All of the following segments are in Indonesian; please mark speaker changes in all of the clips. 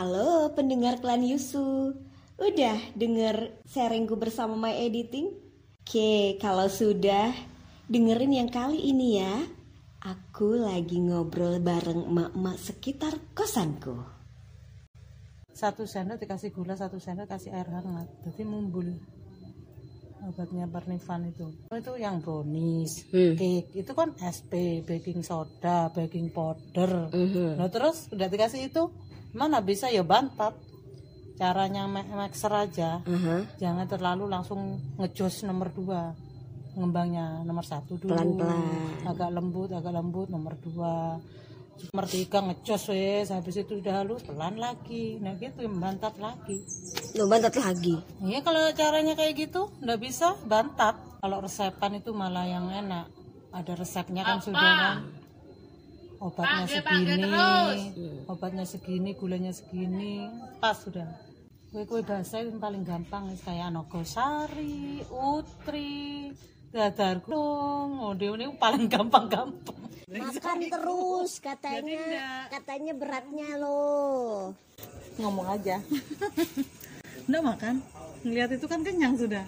Speaker 1: Halo pendengar klan Yusu. Udah denger sharingku bersama My Editing? Oke kalau sudah dengerin yang kali ini ya. Aku lagi ngobrol bareng emak-emak sekitar kosanku.
Speaker 2: Satu sendok dikasih gula satu sendok kasih air hangat. Jadi mumbul obatnya pernifan itu. Itu yang brownies
Speaker 1: Hmm.
Speaker 2: cake. Itu kan SP baking soda baking powder.
Speaker 1: Mhm.
Speaker 2: nah terus udah dikasih itu mana bisa? Ya bantat. Caranya mixer aja.
Speaker 1: Aha.
Speaker 2: jangan terlalu langsung ngejos nomor dua. Ngembangnya nomor satu dulu.
Speaker 1: Pelan-pelan.
Speaker 2: agak lembut agak lembut nomor dua nomor tiga ngejos wes habis itu udah halus pelan lagi nah gitu bantat lagi
Speaker 1: Lo bantat lagi
Speaker 2: Iya kalau caranya kayak gitu nggak bisa bantat. Kalau resepan itu malah yang enak. Ada resepnya kan sudah kan. Obatnya segini, obatnya segini, gulanya segini, pas sudah. Kue-kue basah itu paling gampang kayak nogosari, utri, dadar gulung, oh dia ini paling gampang-gampang.
Speaker 1: Makan terus katanya Katanya beratnya loh
Speaker 2: Ngomong aja. Nggak makan. Ngeliat itu kan kenyang sudah.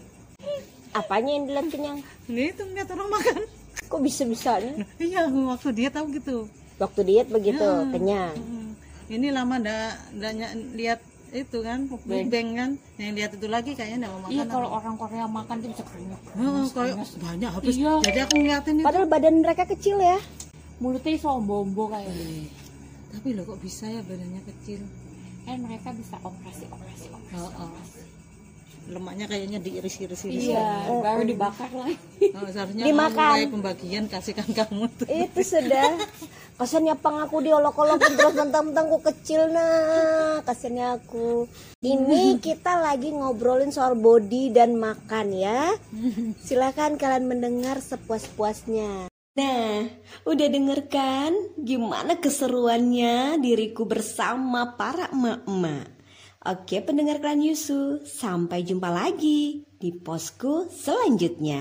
Speaker 1: Apanya yang dilihat kenyang?
Speaker 2: Ini itu ngeliat orang makan.
Speaker 1: Kok bisa-bisanya?
Speaker 2: Iya, waktu dia tahu gitu.
Speaker 1: Waktu diet begitu kenyang
Speaker 2: Hmm. Ini lama ndak ndak lihat itu kan, mukbang kan. Yang lihat itu lagi kayaknya ndak mau makan.
Speaker 3: Iya kalau orang Korea makan tuh bisa kenyang.
Speaker 2: Oh, kayak banyak habis.
Speaker 3: Iya.
Speaker 2: Jadi aku ngeliatin itu.
Speaker 1: Padahal badan mereka kecil ya
Speaker 3: Mulutnya sombombo kayak
Speaker 2: Tapi loh kok bisa ya badannya kecil.
Speaker 3: kan mereka bisa operasi operasi operasi.
Speaker 2: Oh, oh. Lemaknya kayaknya diiris-iris.
Speaker 3: Iya, baru dibakar lagi.
Speaker 2: Oh, seharusnya
Speaker 1: Dimakan.
Speaker 2: mulai pembagian kasihkan kamu tuh.
Speaker 1: itu sudah kasiannya pang aku diolok-olokin terus mentang-mentang aku kecil nah kasiannya aku ini kita lagi ngobrolin soal body dan makan ya silakan kalian mendengar sepuas-puasnya nah udah denger kan gimana keseruannya diriku bersama para emak-emak Oke pendengar klan Yusu, sampai jumpa lagi di posku selanjutnya.